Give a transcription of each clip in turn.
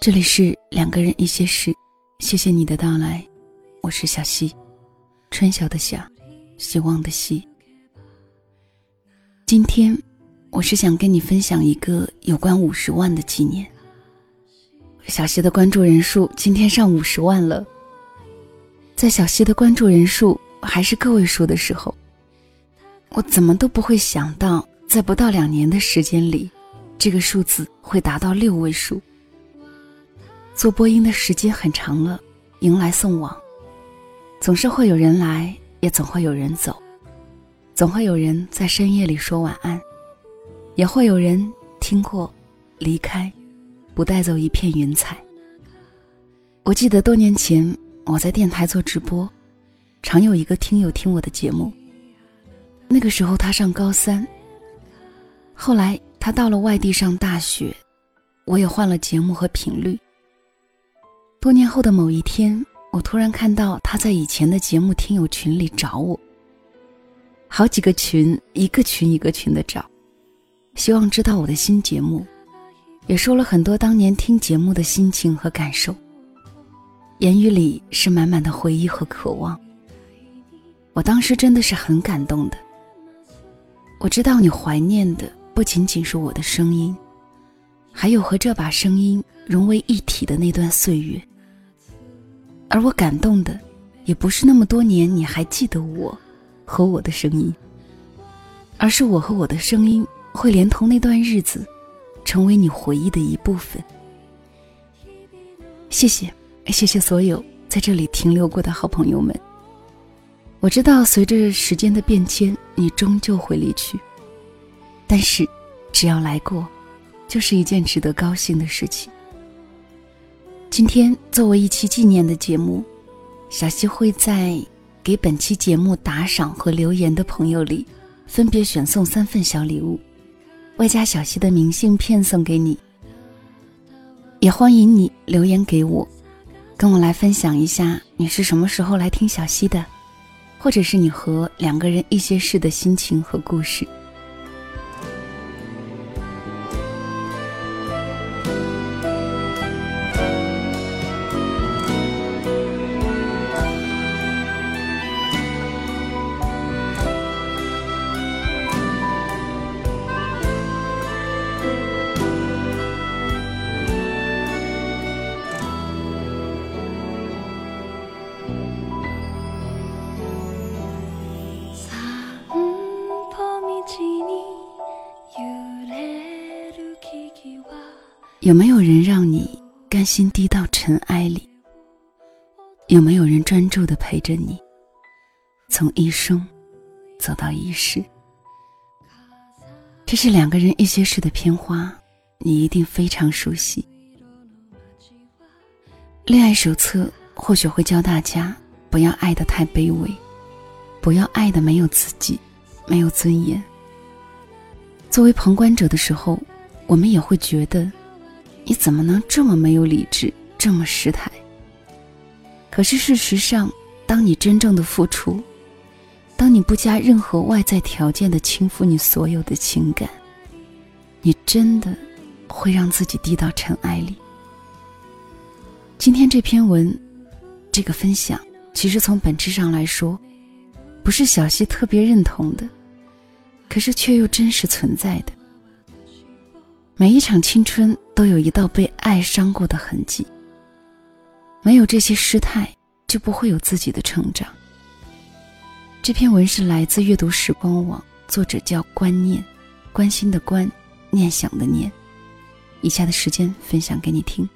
这里是两个人一些事，谢谢你的到来，我是小溪，春晓的晓，希望的希。今天我是想跟你分享一个有关五十万的纪念。小溪的关注人数今天上五十万了，在小溪的关注人数还是个位数的时候，我怎么都不会想到，在不到两年的时间里，这个数字会达到六位数。做播音的时间很长了，迎来送往，总是会有人来，也总会有人走，总会有人在深夜里说晚安，也会有人听过，离开。不带走一片云彩。我记得多年前我在电台做直播，常有一个听友听我的节目。那个时候他上高三，后来他到了外地上大学，我也换了节目和频率。多年后的某一天，我突然看到他在以前的节目听友群里找我，好几个群，一个群一个群的找，希望知道我的新节目。也说了很多当年听节目的心情和感受，言语里是满满的回忆和渴望。我当时真的是很感动的。我知道你怀念的不仅仅是我的声音，还有和这把声音融为一体的那段岁月。而我感动的，也不是那么多年你还记得我和我的声音，而是我和我的声音会连同那段日子。成为你回忆的一部分。谢谢，谢谢所有在这里停留过的好朋友们。我知道，随着时间的变迁，你终究会离去。但是，只要来过，就是一件值得高兴的事情。今天作为一期纪念的节目，小溪会在给本期节目打赏和留言的朋友里，分别选送三份小礼物。外加小溪的明信片送给你，也欢迎你留言给我，跟我来分享一下你是什么时候来听小溪的，或者是你和两个人一些事的心情和故事。有没有人让你甘心低到尘埃里？有没有人专注的陪着你，从一生走到一世？这是两个人一些事的片花，你一定非常熟悉。恋爱手册或许会教大家，不要爱的太卑微，不要爱的没有自己，没有尊严。作为旁观者的时候，我们也会觉得。你怎么能这么没有理智，这么失态？可是事实上，当你真正的付出，当你不加任何外在条件的倾覆你所有的情感，你真的会让自己低到尘埃里。今天这篇文，这个分享，其实从本质上来说，不是小溪特别认同的，可是却又真实存在的。每一场青春都有一道被爱伤过的痕迹。没有这些失态，就不会有自己的成长。这篇文是来自阅读时光网，作者叫观念，关心的观，念想的念。以下的时间分享给你听。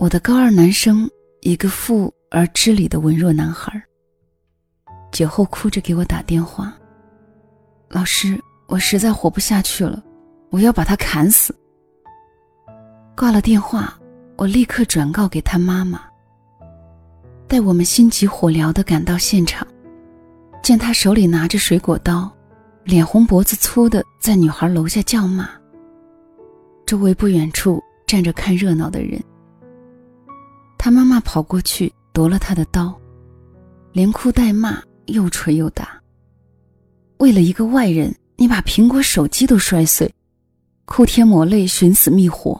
我的高二男生一个富而知礼的文弱男孩。酒后哭着给我打电话：“老师，我实在活不下去了，我要把他砍死。”挂了电话，我立刻转告给他妈妈。待我们心急火燎地赶到现场，见他手里拿着水果刀，脸红脖子粗的在女孩楼下叫骂。周围不远处站着看热闹的人。他妈妈跑过去夺了他的刀，连哭带骂，又捶又打。为了一个外人，你把苹果手机都摔碎，哭天抹泪，寻死觅活。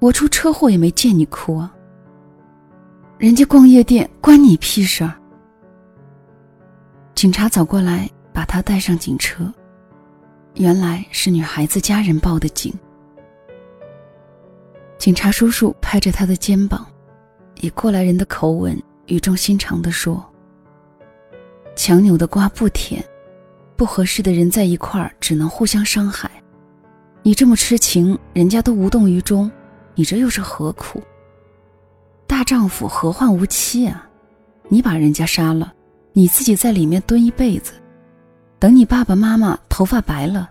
我出车祸也没见你哭啊。人家逛夜店关你屁事儿！警察走过来，把他带上警车。原来是女孩子家人报的警。警察叔叔拍着他的肩膀，以过来人的口吻语重心长地说：“强扭的瓜不甜，不合适的人在一块儿只能互相伤害。你这么痴情，人家都无动于衷，你这又是何苦？”大丈夫何患无妻啊！你把人家杀了，你自己在里面蹲一辈子，等你爸爸妈妈头发白了，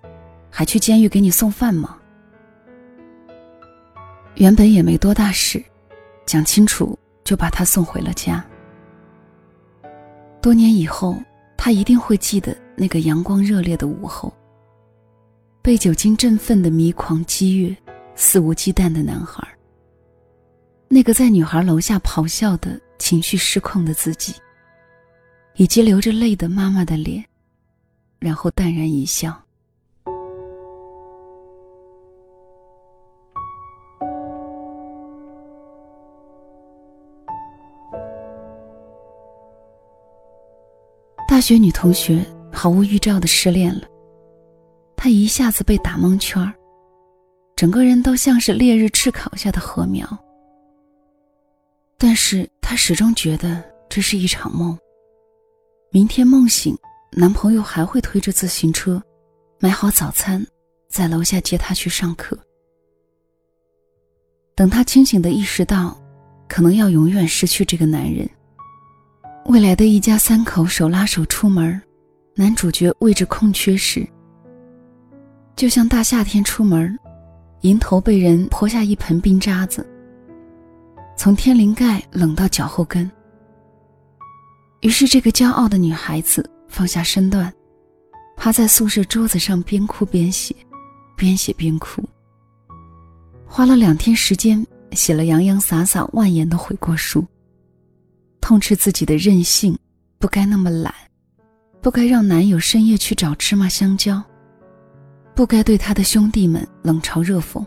还去监狱给你送饭吗？原本也没多大事，讲清楚就把他送回了家。多年以后，他一定会记得那个阳光热烈的午后，被酒精振奋的迷狂激越，肆无忌惮的男孩。那个在女孩楼下咆哮的情绪失控的自己，以及流着泪的妈妈的脸，然后淡然一笑。大学女同学毫无预兆的失恋了，她一下子被打蒙圈儿，整个人都像是烈日炙烤下的禾苗。但是她始终觉得这是一场梦。明天梦醒，男朋友还会推着自行车，买好早餐，在楼下接她去上课。等她清醒的意识到，可能要永远失去这个男人，未来的一家三口手拉手出门，男主角位置空缺时，就像大夏天出门，迎头被人泼下一盆冰渣子。从天灵盖冷到脚后跟。于是，这个骄傲的女孩子放下身段，趴在宿舍桌子上边哭边写，边写边哭。花了两天时间，写了洋洋洒洒万言的悔过书。痛斥自己的任性，不该那么懒，不该让男友深夜去找芝麻香蕉，不该对他的兄弟们冷嘲热讽。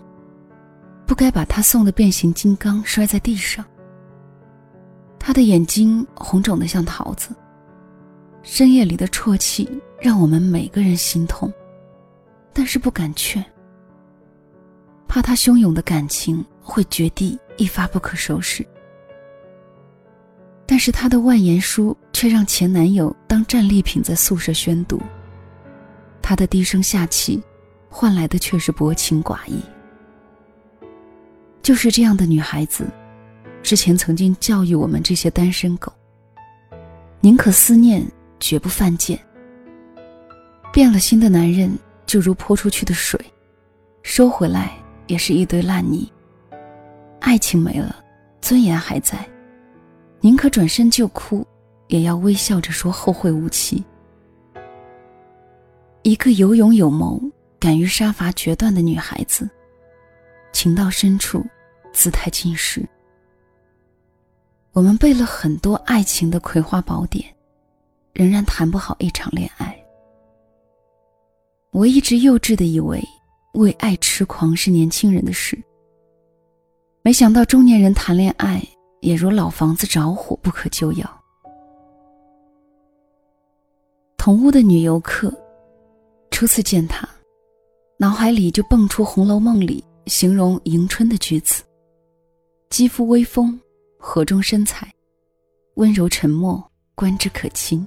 不该把他送的变形金刚摔在地上。他的眼睛红肿的像桃子。深夜里的啜泣让我们每个人心痛，但是不敢劝，怕他汹涌的感情会决堤，一发不可收拾。但是她的万言书却让前男友当战利品在宿舍宣读。她的低声下气，换来的却是薄情寡义。就是这样的女孩子，之前曾经教育我们这些单身狗：宁可思念，绝不犯贱。变了心的男人就如泼出去的水，收回来也是一堆烂泥。爱情没了，尊严还在，宁可转身就哭，也要微笑着说后会无期。一个有勇有谋、敢于杀伐决断的女孩子。情到深处，姿态尽失。我们背了很多爱情的葵花宝典，仍然谈不好一场恋爱。我一直幼稚的以为，为爱痴狂是年轻人的事。没想到中年人谈恋爱也如老房子着火，不可救药。同屋的女游客，初次见他，脑海里就蹦出《红楼梦》里。形容迎春的句子：肌肤微丰，河中身材，温柔沉默，观之可亲。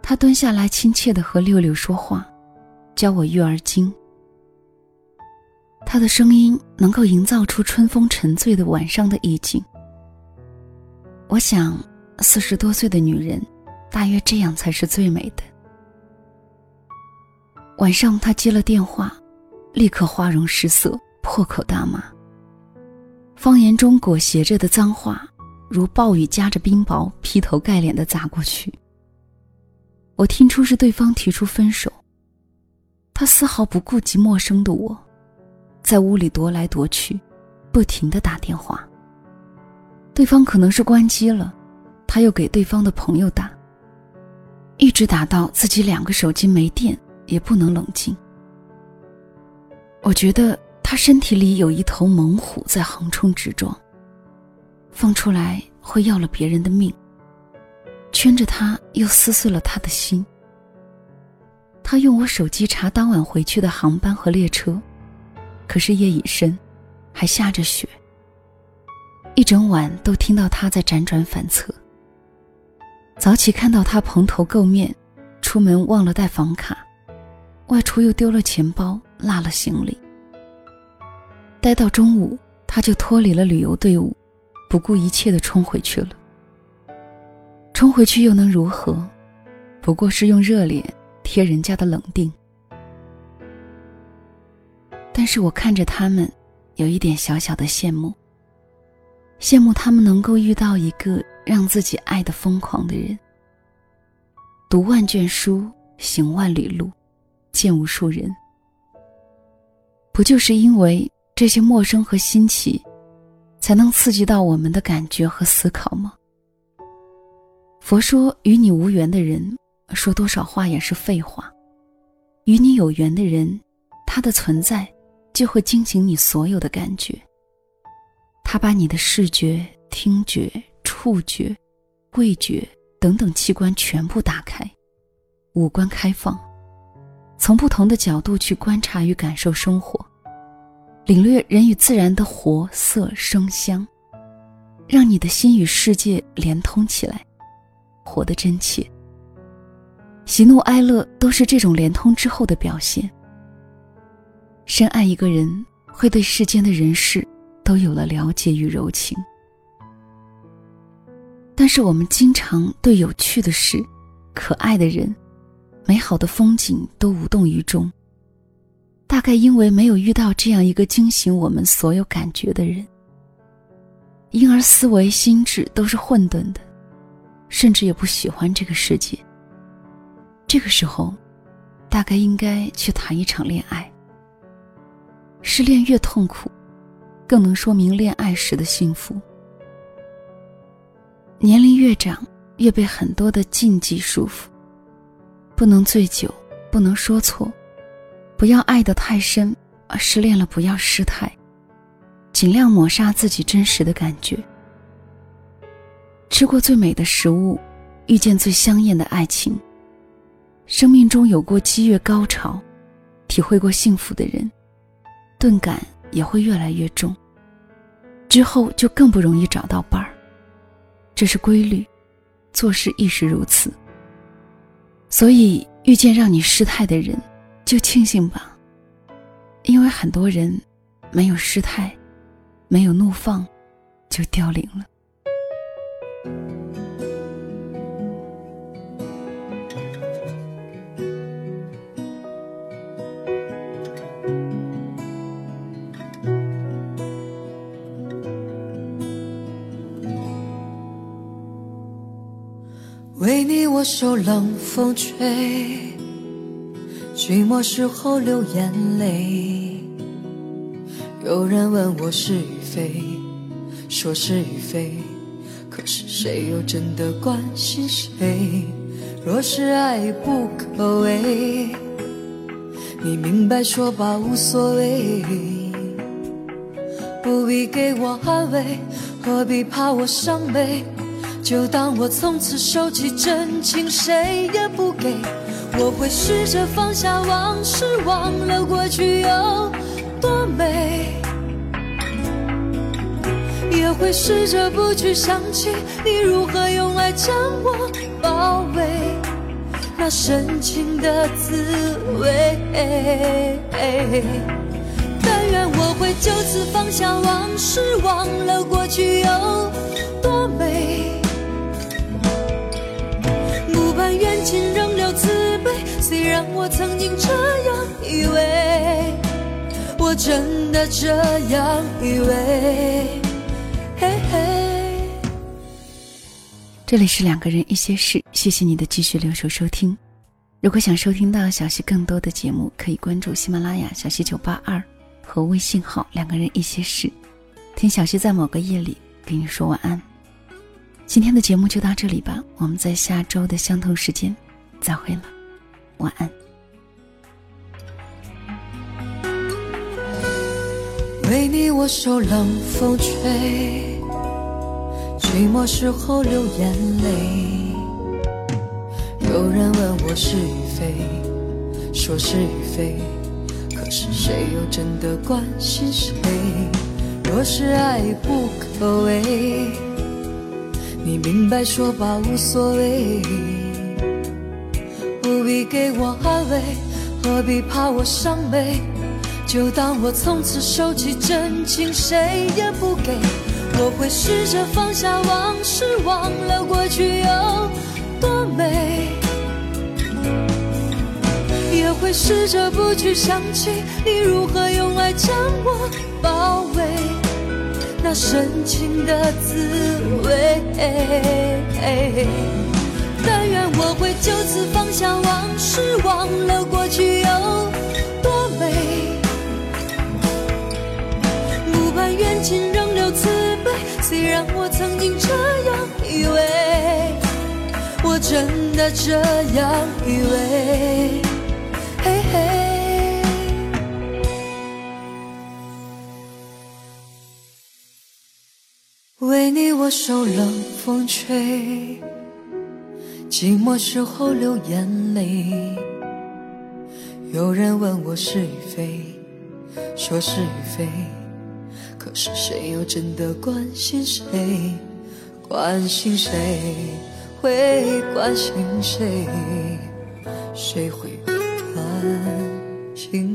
他蹲下来，亲切地和六六说话，教我育儿经。他的声音能够营造出春风沉醉的晚上的意境。我想，四十多岁的女人，大约这样才是最美的。晚上，他接了电话，立刻花容失色，破口大骂。方言中裹挟着的脏话，如暴雨夹着冰雹，劈头盖脸的砸过去。我听出是对方提出分手。他丝毫不顾及陌生的我，在屋里踱来踱去，不停的打电话。对方可能是关机了，他又给对方的朋友打，一直打到自己两个手机没电。也不能冷静。我觉得他身体里有一头猛虎在横冲直撞，放出来会要了别人的命，圈着他又撕碎了他的心。他用我手机查当晚回去的航班和列车，可是夜已深，还下着雪，一整晚都听到他在辗转反侧。早起看到他蓬头垢面，出门忘了带房卡。外出又丢了钱包，落了行李。待到中午，他就脱离了旅游队伍，不顾一切的冲回去了。冲回去又能如何？不过是用热脸贴人家的冷定。但是我看着他们，有一点小小的羡慕。羡慕他们能够遇到一个让自己爱的疯狂的人，读万卷书，行万里路。见无数人，不就是因为这些陌生和新奇，才能刺激到我们的感觉和思考吗？佛说与你无缘的人，说多少话也是废话；与你有缘的人，他的存在就会惊醒你所有的感觉。他把你的视觉、听觉、触觉、味觉等等器官全部打开，五官开放。从不同的角度去观察与感受生活，领略人与自然的活色生香，让你的心与世界连通起来，活得真切。喜怒哀乐都是这种连通之后的表现。深爱一个人，会对世间的人事都有了了解与柔情。但是我们经常对有趣的事、可爱的人。美好的风景都无动于衷，大概因为没有遇到这样一个惊醒我们所有感觉的人，因而思维心智都是混沌的，甚至也不喜欢这个世界。这个时候，大概应该去谈一场恋爱。失恋越痛苦，更能说明恋爱时的幸福。年龄越长，越被很多的禁忌束缚。不能醉酒，不能说错，不要爱得太深，而失恋了不要失态，尽量抹杀自己真实的感觉。吃过最美的食物，遇见最香艳的爱情，生命中有过激越高潮，体会过幸福的人，顿感也会越来越重，之后就更不容易找到伴儿。这是规律，做事亦是如此。所以遇见让你失态的人，就庆幸吧，因为很多人没有失态，没有怒放，就凋零了。我受冷风吹，寂寞时候流眼泪。有人问我是与非，说是与非，可是谁又真的关心谁？若是爱不可为，你明白说吧无所谓，不必给我安慰，何必怕我伤悲？就当我从此收起真情，谁也不给。我会试着放下往事，忘了过去有多美，也会试着不去想起你如何用爱将我包围，那深情的滋味。但愿我会就此放下往事，忘了过去有多虽然我曾经这样以为，我真的这样以为。嘿嘿，这里是两个人一些事，谢谢你的继续留守收听。如果想收听到小溪更多的节目，可以关注喜马拉雅小溪九八二和微信号两个人一些事，听小溪在某个夜里给你说晚安。今天的节目就到这里吧，我们在下周的相同时间再会了，晚安。为你我受冷风吹，寂寞时候流眼泪。有人问我是与非，说是与非，可是谁又真的关心谁？若是爱不可为，你明白说吧，无所谓，不必给我安慰，何必怕我伤悲？就当我从此收起真情，谁也不给。我会试着放下往事，忘了过去有多美，也会试着不去想起你如何用爱将我，深情的滋味。但愿我会就此放下往事，忘了过去有多美。不盼缘尽仍留慈悲，虽然我曾经这样以为，我真的这样以为。为你我受冷风吹，寂寞时候流眼泪。有人问我是与非，说是与非。可是谁又真的关心谁？关心谁？会关心谁？谁会关心？